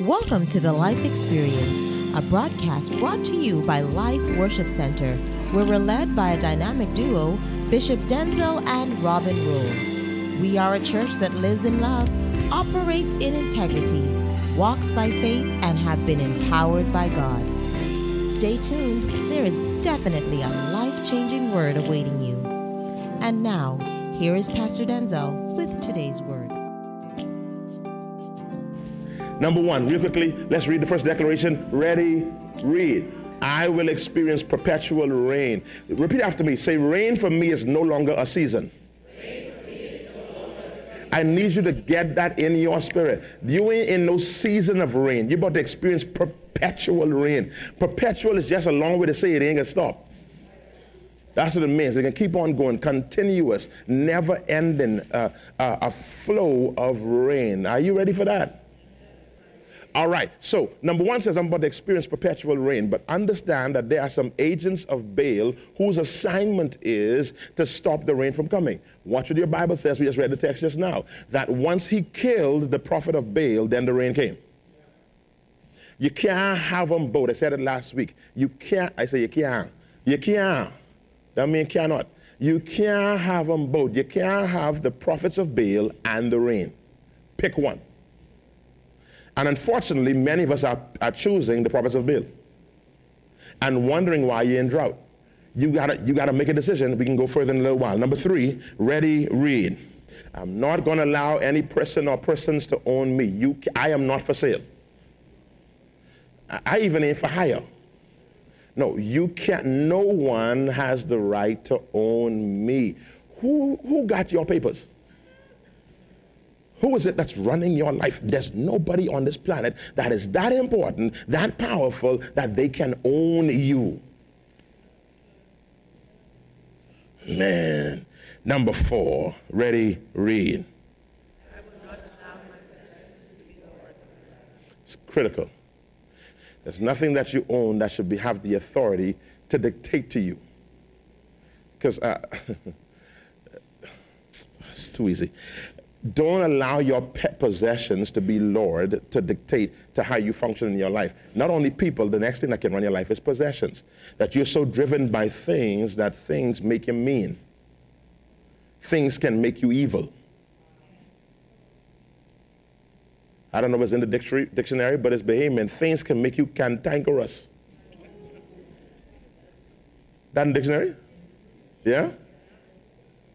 Welcome to the Life Experience, a broadcast brought to you by Life Worship Center, where we're led by a dynamic duo, Bishop Denczil and Robin Rolle. We are a church that lives in love, operates in integrity, walks by faith, and have been empowered by God. Stay tuned, there is definitely a life changing word awaiting you. And now, here is Pastor Denczil with today's word. Number one, real quickly, let's read the first declaration. Ready, read. I will experience perpetual rain. Repeat after me. Say, rain for me is no longer a season. I need you to get that in your spirit. You ain't in no season of rain. You're about to experience perpetual rain. Perpetual is just a long way to say it ain't gonna stop. That's what it means. It can keep on going, continuous, never ending, uh, uh, a flow of rain. Are you ready for that? All right. So, number one says, I'm about to experience perpetual rain, but understand that there are some agents of Baal whose assignment is to stop the rain from coming. Watch what your Bible says. We just read the text just now. That once he killed the prophet of Baal, then the rain came. You can't have them both. I said it last week. You can't. I say you can't. You can't. That means cannot. You can't have them both. You can't have the prophets of Baal and the rain. Pick one. And unfortunately, many of us are, are choosing the prophets of Baal and wondering why you're in drought. You gotta, you gotta make a decision. We can go further in a little while. Number three, ready, read. I'm not gonna allow any person or persons to own me. You, I am not for sale. I, I even ain't for hire. No, you can't, no one has the right to own me. Who, who got your papers? Who is it that's running your life? There's nobody on this planet that is that important, that powerful, that they can own you. Man. Number four, ready, read. It's critical. There's nothing that you own that should be, have the authority to dictate to you. Because uh, it's too easy. Don't allow your pet possessions to be Lord to dictate to how you function in your life. Not only people, the next thing that can run your life is possessions. That you're so driven by things that things make you mean. Things can make you evil. I don't know if it's in the dictionary, but it's Bahamian. Things can make you cantankerous. That in dictionary? Yeah?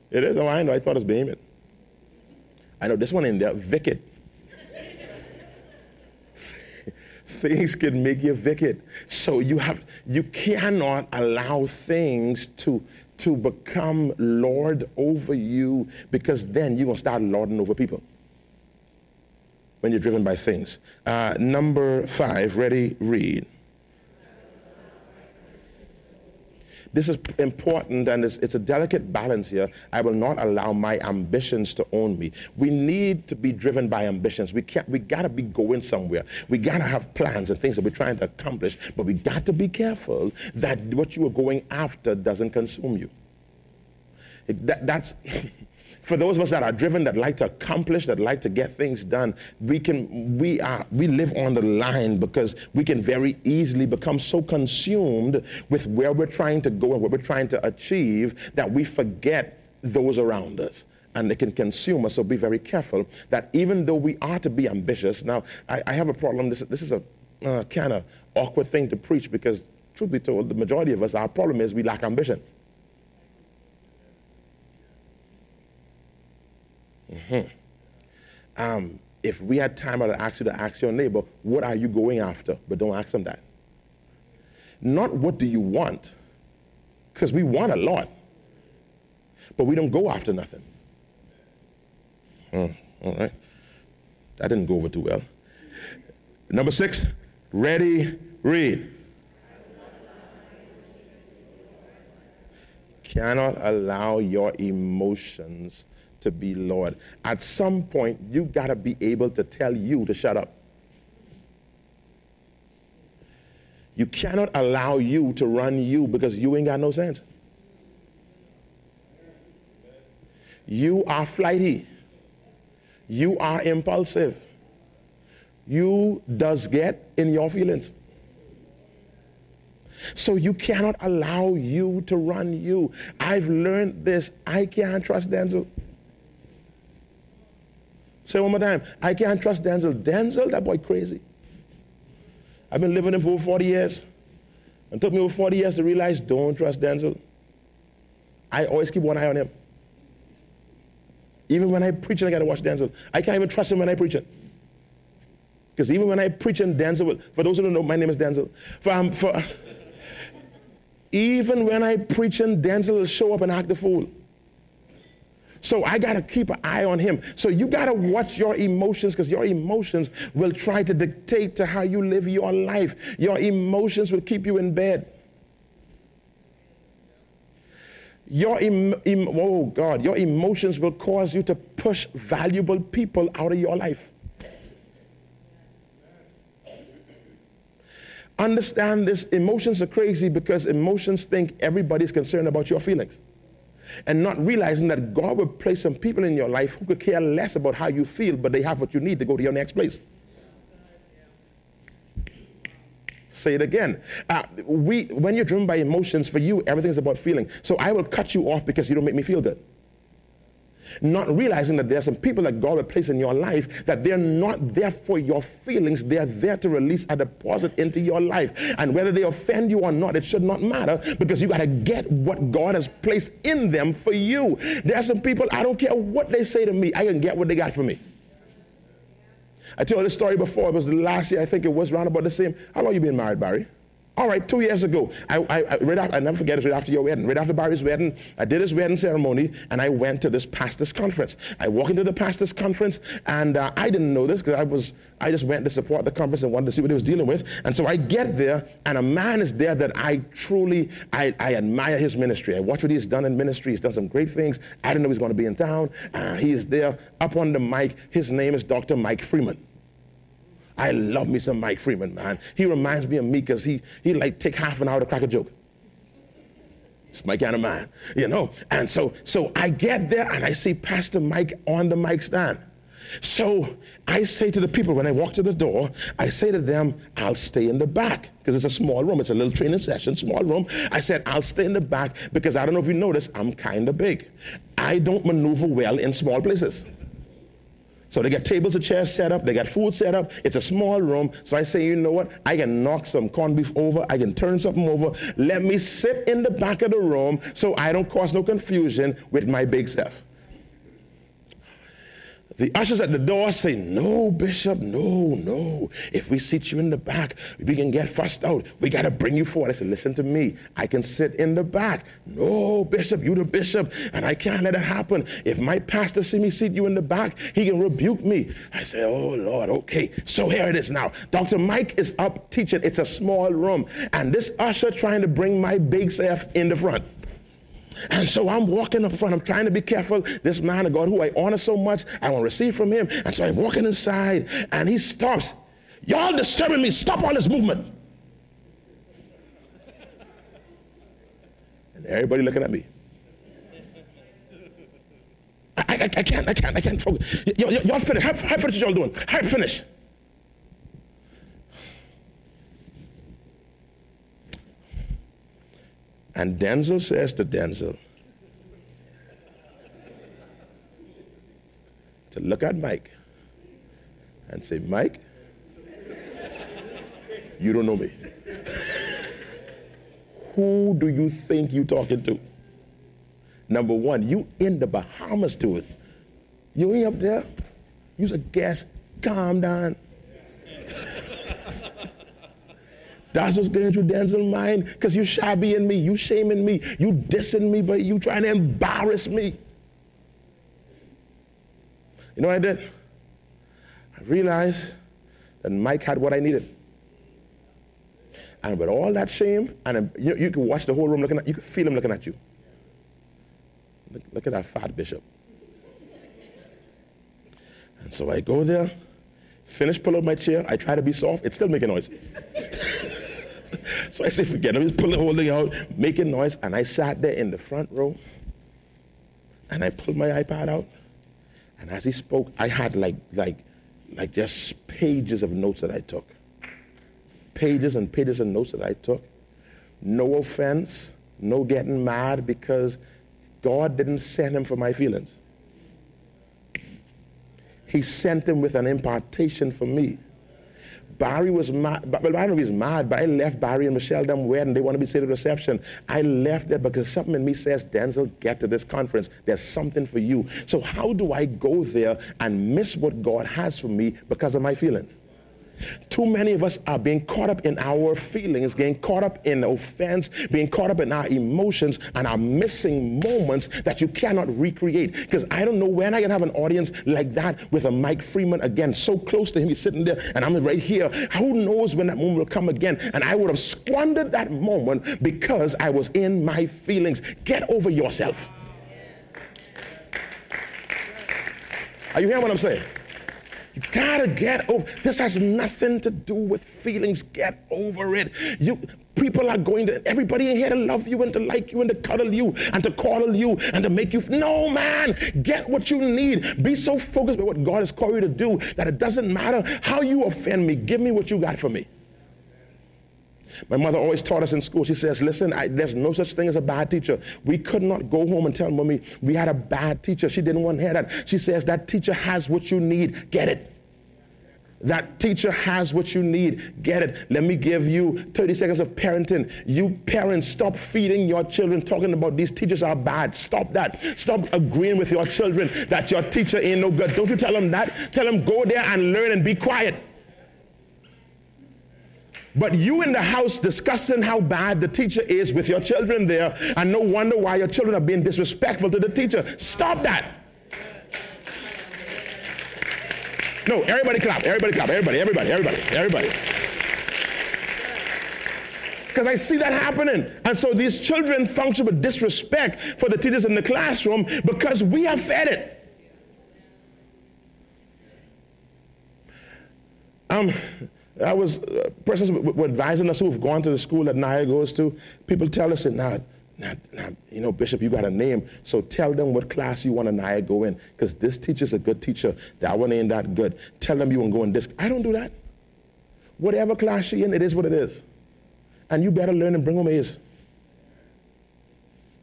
It is? Oh, I know. I thought it's Bahamian. I know this one in there, wicked. things can make you wicked. So you have you cannot allow things to to become Lord over you because then you're gonna start lording over people when you're driven by things. Uh, number five, ready, read. This is important and it's, it's, a delicate balance here. I will not allow my ambitions to own me. We need to be driven by ambitions. We can't, we gotta be going somewhere. We gotta have plans and things that we're trying to accomplish, but we got to be careful that what you are going after doesn't consume you. It, that, that's for those of us that are driven, that like to accomplish, that like to get things done, we can we are we live on the line because we can very easily become so consumed with where we're trying to go and what we're trying to achieve that we forget those around us and they can consume us. So be very careful that even though we are to be ambitious, now I, I have a problem. This, this is a uh, kind of awkward thing to preach because, truth be told, the majority of us, our problem is we lack ambition. Mm-hmm. Um, if we had time, I'd ask you to ask your neighbor, what are you going after? But don't ask them that. Not what do you want, because we want a lot, but we don't go after nothing. Oh, all right. That didn't go over too well. Number six, ready, read. Cannot allow your emotions to be Lord. At some point, you got to be able to tell you to shut up. You cannot allow you to run you because you ain't got no sense. You are flighty. You are impulsive. you does get in your feelings. So you cannot allow you to run you. I've learned this. I can't trust Denczil. Say one more time. I can't trust Denczil. Denczil, that boy crazy. I've been living him for over 40 years. It took me over 40 years to realize don't trust Denczil. I always keep one eye on him. Even when I preach, I got to watch Denczil. I can't even trust him when I preach it. Because even when I preach in Denczil, for those who don't know, my name is Denczil. For, um, for even when I preach in Denczil will show up and act the fool. So I got to keep an eye on him. So you got to watch your emotions because your emotions will try to dictate to how you live your life. Your emotions will keep you in bed. Your em, em, oh God, your emotions will cause you to push valuable people out of your life. Understand this emotions are crazy because emotions think everybody's concerned about your feelings. And not realizing that God will place some people in your life who could care less about how you feel, but they have what you need to go to your next place. Say it again. Uh, we, when you're driven by emotions, for you, everything is about feeling. So I will cut you off because you don't make me feel good not realizing that there are some people that God will place in your life that they're not there for your feelings, they're there to release a deposit into your life. And whether they offend you or not, it should not matter because you got to get what God has placed in them for you. There are some people, I don't care what they say to me, I can get what they got for me. I told this story before. It was last year, I think it was around about the same. How long you been married, Barry? All right, two years ago, I, I, I, right after, I never forget it, right after your wedding, right after Barry's wedding, I did his wedding ceremony and I went to this pastor's conference. I walk into the pastor's conference and uh, I didn't know this because I was, I just went to support the conference and wanted to see what he was dealing with. And so I get there and a man is there that I truly, I, I admire his ministry. I watch what he's done in ministry. He's done some great things. I didn't know he was going to be in town. Uh, he is there up on the mic. His name is Dr. Mike Freeman. I love me some Mike Freeman, man. He reminds me of me because he, he like take half an hour to crack a joke. It's my kind of man, you know. And so, so I get there and I see Pastor Mike on the mic stand. So I say to the people when I walk to the door, I say to them, I'll stay in the back because it's a small room. It's a little training session, small room. I said, I'll stay in the back because I don't know if you notice, I'm kind of big. I don't maneuver well in small places. So they got tables and chairs set up, they got food set up. It's a small room. So I say, you know what? I can knock some corned beef over, I can turn something over. Let me sit in the back of the room so I don't cause no confusion with my big self. The ushers at the door say, No, Bishop, no, no. If we seat you in the back, we can get fussed out. We got to bring you forward. I said, Listen to me. I can sit in the back. No, Bishop, you the bishop, and I can't let it happen. If my pastor see me seat you in the back, he can rebuke me. I said, Oh, Lord, okay. So here it is now. Dr. Mike is up teaching. It's a small room. And this usher trying to bring my big self in the front. And so I'm walking up front. I'm trying to be careful. This man of God who I honor so much, I want to receive from him. And so I'm walking inside, and he stops. Y'all disturbing me. Stop all this movement. And everybody looking at me. I, I, I can't, I can't, I can't focus. Y- y- y'all finish. How, how finish y'all doing? How finish? And Denczil says to Denczil, to look at Mike and say, Mike, you don't know me. Who do you think you're talking to? Number one, you in the Bahamas it. You ain't up there. You's a guest. Calm down. That's what's going through Denczil's mind because you shabbying me, you shaming me, you dissing me, but you trying to embarrass me. You know what I did? I realized that Mike had what I needed. And with all that shame, and um, you, you can watch the whole room looking at you, you can feel him looking at you. Look, look at that fat bishop. And so I go there, finish pull up my chair, I try to be soft, it's still making noise. So I said, forget it. I Just pull the whole thing out, making noise. And I sat there in the front row and I pulled my iPad out. And as he spoke, I had like, like, like just pages of notes that I took. Pages and pages of notes that I took. No offense, no getting mad because God didn't send him for my feelings. He sent him with an impartation for me. Barry was mad. But if he's mad, but I left Barry and Michelle them wedding. They want to be seated reception. I left there because something in me says, Denczil, get to this conference. There's something for you. So how do I go there and miss what God has for me because of my feelings? Too many of us are being caught up in our feelings, getting caught up in offense, being caught up in our emotions, and are missing moments that you cannot recreate. Because I don't know when I can have an audience like that with a Mike Freeman again, so close to him, he's sitting there, and I'm right here. Who knows when that moment will come again? And I would have squandered that moment because I was in my feelings. Get over yourself. Are you hearing what I'm saying? You gotta get over. This has nothing to do with feelings. Get over it. You people are going to everybody in here to love you and to like you and to cuddle you and to coddle you and to make you. No man, get what you need. Be so focused on what God has called you to do that it doesn't matter how you offend me. Give me what you got for me. My mother always taught us in school. She says, Listen, I, there's no such thing as a bad teacher. We could not go home and tell mommy we had a bad teacher. She didn't want to hear that. She says, That teacher has what you need. Get it. That teacher has what you need. Get it. Let me give you 30 seconds of parenting. You parents, stop feeding your children talking about these teachers are bad. Stop that. Stop agreeing with your children that your teacher ain't no good. Don't you tell them that. Tell them go there and learn and be quiet. But you in the house discussing how bad the teacher is with your children there, and no wonder why your children are being disrespectful to the teacher. Stop that. No, everybody clap, everybody clap, everybody, everybody, everybody, everybody. Because I see that happening. And so these children function with disrespect for the teachers in the classroom because we have fed it. Um, I was uh, persons were advising us who've gone to the school that Naya goes to. People tell us now, now, now, you know, Bishop, you got a name, so tell them what class you want Naya go in, because this teacher's a good teacher. That one ain't that good. Tell them you want to go in this. I don't do that. Whatever class she in, it is what it is, and you better learn and bring home A's.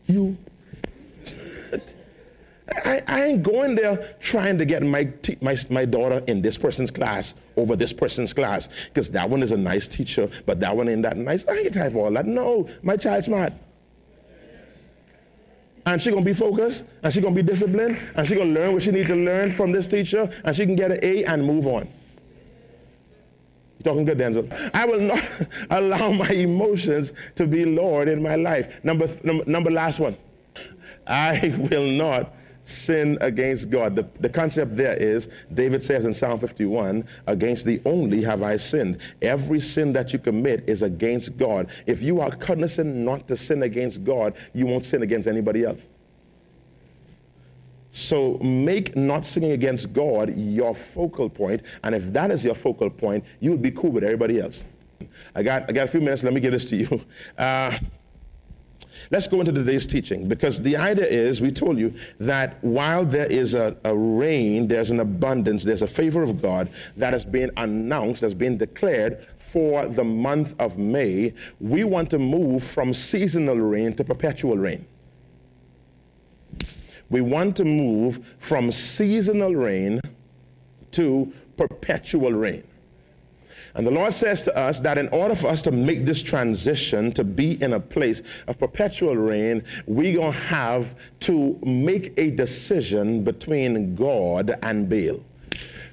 You I, I, ain't going there trying to get my, te- my, my daughter in this person's class over this person's class because that one is a nice teacher, but that one ain't that nice. I ain't time for all that. No, my child's smart. And she gonna be focused, and she gonna be disciplined, and she gonna learn what she needs to learn from this teacher, and she can get an A and move on. You talking good, Denczil? I will not allow my emotions to be Lord in my life. Number, th- number, number last one. I will not sin against God. The, the concept there is David says in Psalm 51 against the only have I sinned. Every sin that you commit is against God. If you are cognizant not to sin against God, you won't sin against anybody else. So make not sinning against God your focal point, and if that is your focal point, you will be cool with everybody else. I got, I got a few minutes. Let me give this to you. Uh, Let's go into today's teaching because the idea is we told you that while there is a, a rain, there's an abundance, there's a favor of God that has been announced, has been declared for the month of May. We want to move from seasonal rain to perpetual rain. We want to move from seasonal rain to perpetual rain. And the Lord says to us that in order for us to make this transition to be in a place of perpetual rain, we're going to have to make a decision between God and Baal.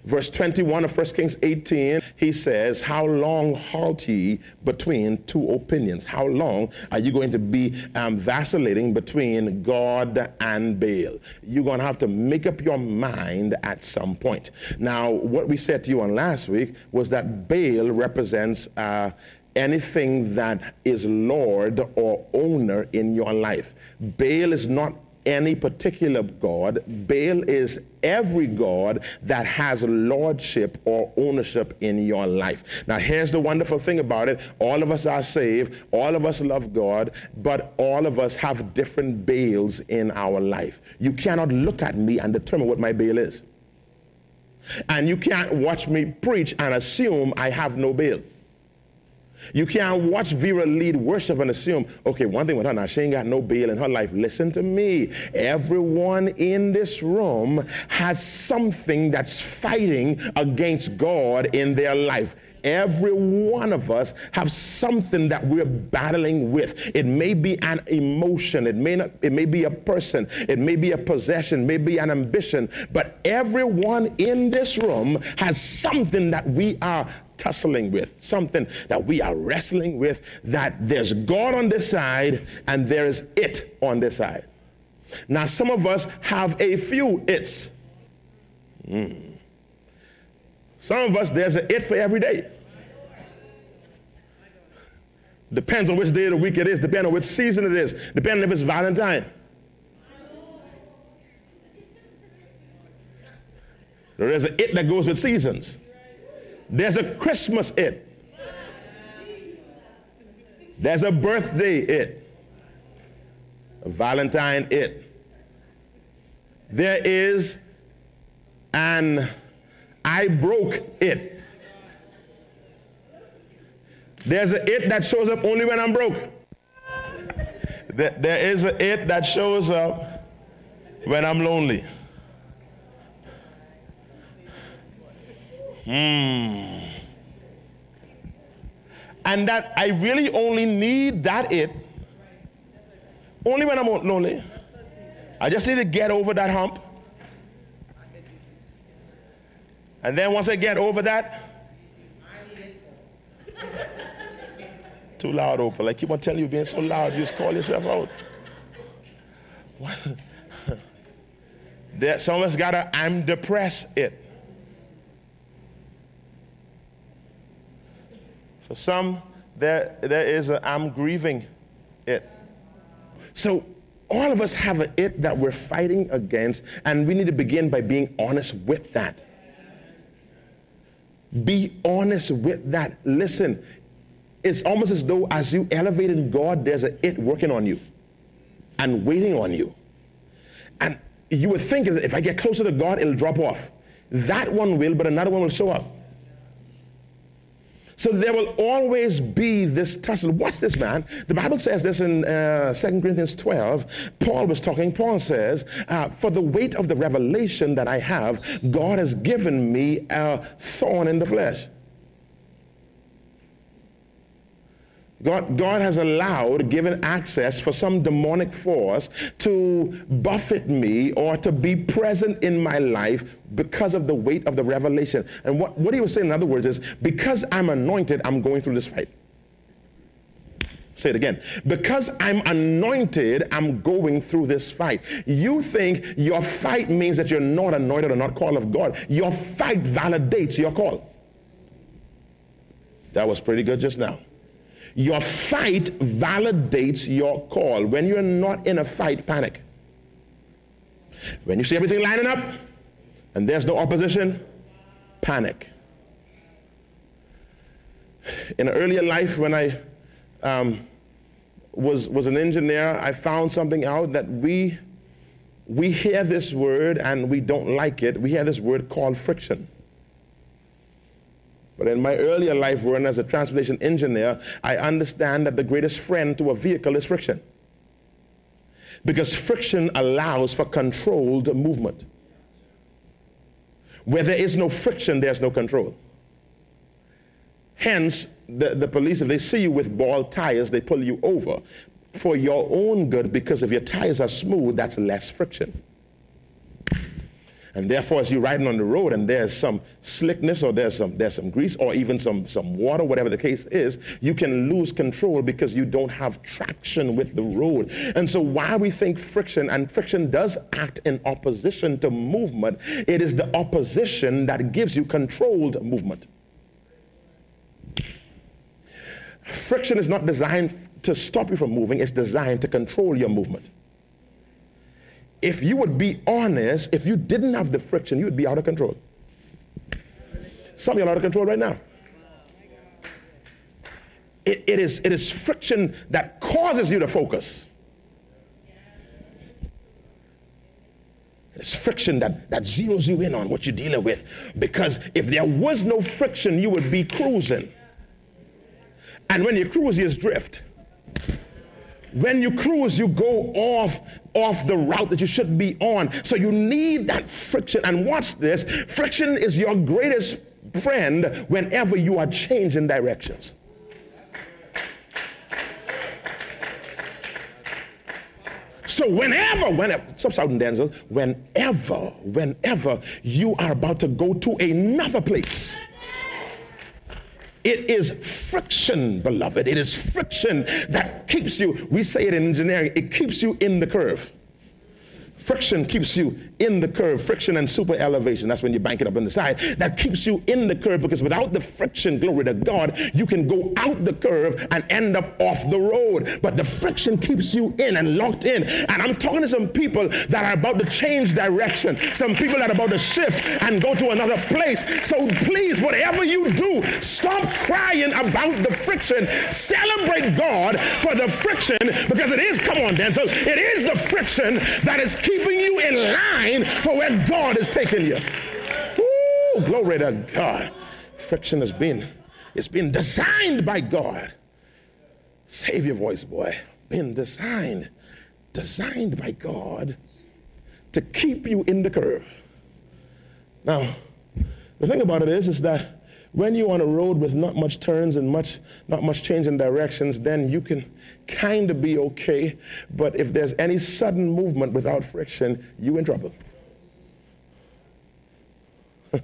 Verse 21 of 1 Kings 18, he says, How long halt ye between two opinions? How long are you going to be um, vacillating between God and Baal? You're going to have to make up your mind at some point. Now, what we said to you on last week was that Baal represents uh, anything that is Lord or owner in your life. Baal is not any particular God. Baal is every God that has lordship or ownership in your life. Now, here's the wonderful thing about it all of us are saved, all of us love God, but all of us have different Baals in our life. You cannot look at me and determine what my Baal is. And you can't watch me preach and assume I have no bail. You can't watch Vera lead worship and assume, okay, one thing with her now, she ain't got no bail in her life. Listen to me. Everyone in this room has something that's fighting against God in their life. Every one of us have something that we're battling with. It may be an emotion, it may not, it may be a person, it may be a possession, maybe an ambition, but everyone in this room has something that we are tussling with, something that we are wrestling with, that there's God on this side and there is it on this side. Now, some of us have a few it's. Mm. Some of us, there's an it for every day. Depends on which day of the week it is, depending on which season it is, depending if it's Valentine. There is an it that goes with seasons. There's a Christmas it. There's a birthday it. A Valentine it. There is an I broke it. There's a it that shows up only when I'm broke. There is a it that shows up when I'm lonely. Hmm. And that I really only need that it only when I'm lonely. I just need to get over that hump. And then once I get over that, too loud, Oprah. Like keep on telling you being so loud, you just call yourself out. some of us gotta, I'm depressed it. For some, there, there is a I'm grieving it. So all of us have an it that we're fighting against, and we need to begin by being honest with that. Be honest with that. Listen, it's almost as though as you elevate in God, there's an it working on you and waiting on you. And you would think that if I get closer to God, it'll drop off. That one will, but another one will show up. So there will always be this tussle. Watch this, man. The Bible says this in uh, 2 Corinthians 12. Paul was talking. Paul says, uh, For the weight of the revelation that I have, God has given me a thorn in the flesh. God, God has allowed, given access for some demonic force to buffet me or to be present in my life because of the weight of the revelation. And what, what he was saying, in other words, is because I'm anointed, I'm going through this fight. Say it again. Because I'm anointed, I'm going through this fight. You think your fight means that you're not anointed or not called of God. Your fight validates your call. That was pretty good just now. Your fight validates your call. When you're not in a fight, panic. When you see everything lining up and there's no opposition, panic. In an earlier life, when I um, was, was an engineer, I found something out that we, we hear this word and we don't like it. We hear this word called friction. But in my earlier life, working as a transportation engineer, I understand that the greatest friend to a vehicle is friction. Because friction allows for controlled movement. Where there is no friction, there's no control. Hence, the, the police, if they see you with bald tires, they pull you over for your own good because if your tires are smooth, that's less friction. And therefore, as you're riding on the road and there's some slickness or there's some, there's some grease or even some, some water, whatever the case is, you can lose control because you don't have traction with the road. And so, why we think friction, and friction does act in opposition to movement, it is the opposition that gives you controlled movement. Friction is not designed to stop you from moving, it's designed to control your movement if you would be honest, if you didn't have the friction, you would be out of control. Some of you are out of control right now. It, it, is, it is friction that causes you to focus. It's friction that, that zeroes you in on what you're dealing with. Because if there was no friction, you would be cruising. And when you cruise, you drift. When you cruise, you go off off the route that you should be on. So you need that friction. And watch this friction is your greatest friend whenever you are changing directions. So whenever, whenever, stop shouting, Denczil. Whenever, whenever you are about to go to another place, it is friction, beloved. It is friction that keeps you, we say it in engineering, it keeps you in the curve. Friction keeps you in the curve, friction and super elevation. That's when you bank it up on the side. That keeps you in the curve because without the friction, glory to God, you can go out the curve and end up off the road. But the friction keeps you in and locked in. And I'm talking to some people that are about to change direction, some people that are about to shift and go to another place. So please, whatever you do, stop crying about the friction. Celebrate God for the friction because it is, come on, Denczil, it is the friction that is keeping you in line for where God is taking you. Glory to God. Friction has been, it's been designed by God. Save your voice, boy. Been designed, designed by God to keep you in the curve. Now, the thing about it is, is that when you're on a road with not much turns and much, not much change in directions, then you can kind of be okay. But if there's any sudden movement without friction, you in trouble.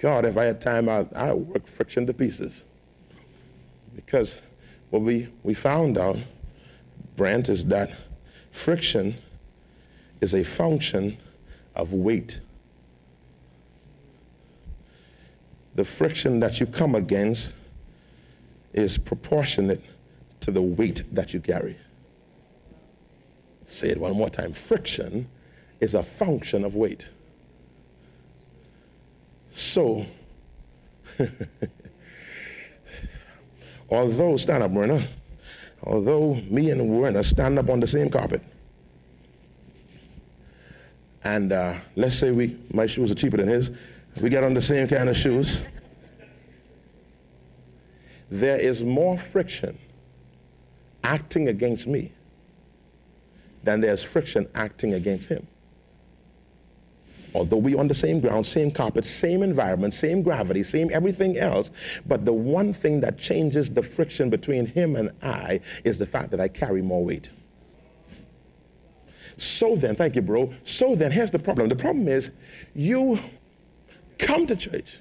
God, if I had time, I'd, I'd work friction to pieces. Because what we, we found out, Brent, is that friction is a function of weight. The friction that you come against is proportionate to the weight that you carry. Say it one more time. Friction is a function of weight. So, although, stand up, Werner, although me and Werner stand up on the same carpet, and uh, let's say we, my shoes are cheaper than his, we get on the same kind of shoes, there is more friction acting against me than there's friction acting against him. Although we're on the same ground, same carpet, same environment, same gravity, same everything else, but the one thing that changes the friction between him and I is the fact that I carry more weight. So then, thank you, bro. So then, here's the problem. The problem is you come to church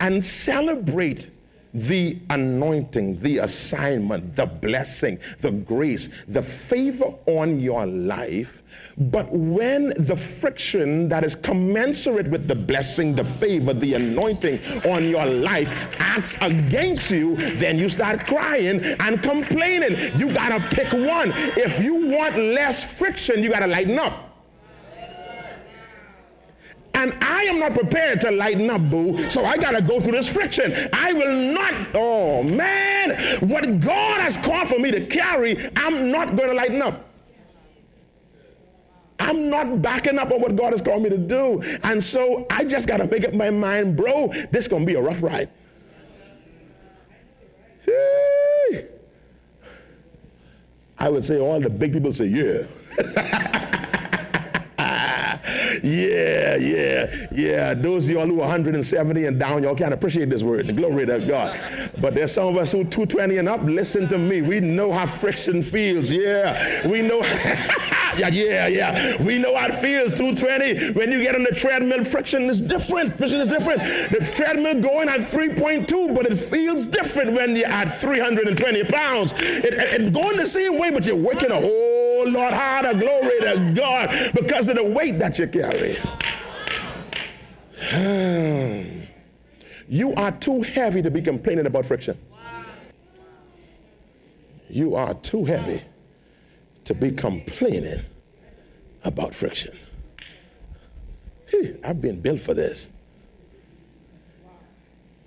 and celebrate the anointing, the assignment, the blessing, the grace, the favor on your life. But when the friction that is commensurate with the blessing, the favor, the anointing on your life acts against you, then you start crying and complaining. You got to pick one. If you want less friction, you got to lighten up. And I am not prepared to lighten up, boo. So I got to go through this friction. I will not, oh man, what God has called for me to carry, I'm not going to lighten up. I'm not backing up on what God has called me to do. And so I just got to make up my mind, bro, this is going to be a rough ride. I would say all the big people say, yeah. Yeah, yeah, yeah. Those of y'all who are 170 and down, y'all can't appreciate this word. The glory to God. But there's some of us who 220 and up. Listen to me. We know how friction feels. Yeah, we know. yeah, yeah, yeah. We know how it feels. 220. When you get on the treadmill, friction is different. Friction is different. The treadmill going at 3.2, but it feels different when you're at 320 pounds. It, it, it going the same way, but you're working a whole lot harder. Glory to God because of the weight that you carry. you are too heavy to be complaining about friction. You are too heavy to be complaining about friction. I've been built for this.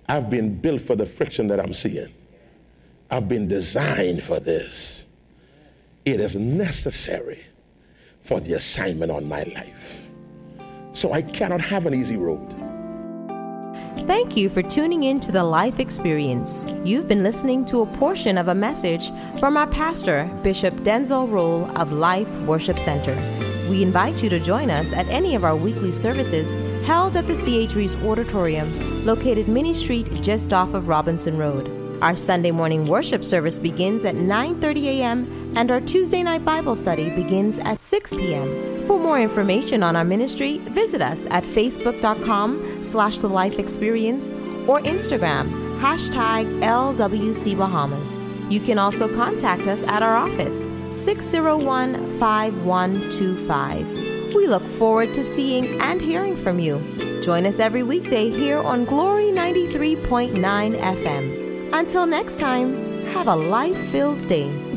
I've been built for the friction that I'm seeing. I've been designed for this. It is necessary for the assignment on my life. So I cannot have an easy road. Thank you for tuning in to the Life Experience. You've been listening to a portion of a message from our pastor, Bishop Denczil Rolle of Life Worship Center. We invite you to join us at any of our weekly services held at the C.H. Reeves Auditorium, located Minnie Street just off of Robinson Road. Our Sunday morning worship service begins at 9:30 a.m. and our Tuesday night Bible study begins at 6 p.m. For more information on our ministry, visit us at facebook.com slash the life experience or Instagram hashtag LWC Bahamas. You can also contact us at our office 601 5125. We look forward to seeing and hearing from you. Join us every weekday here on Glory 93.9 FM. Until next time, have a life filled day.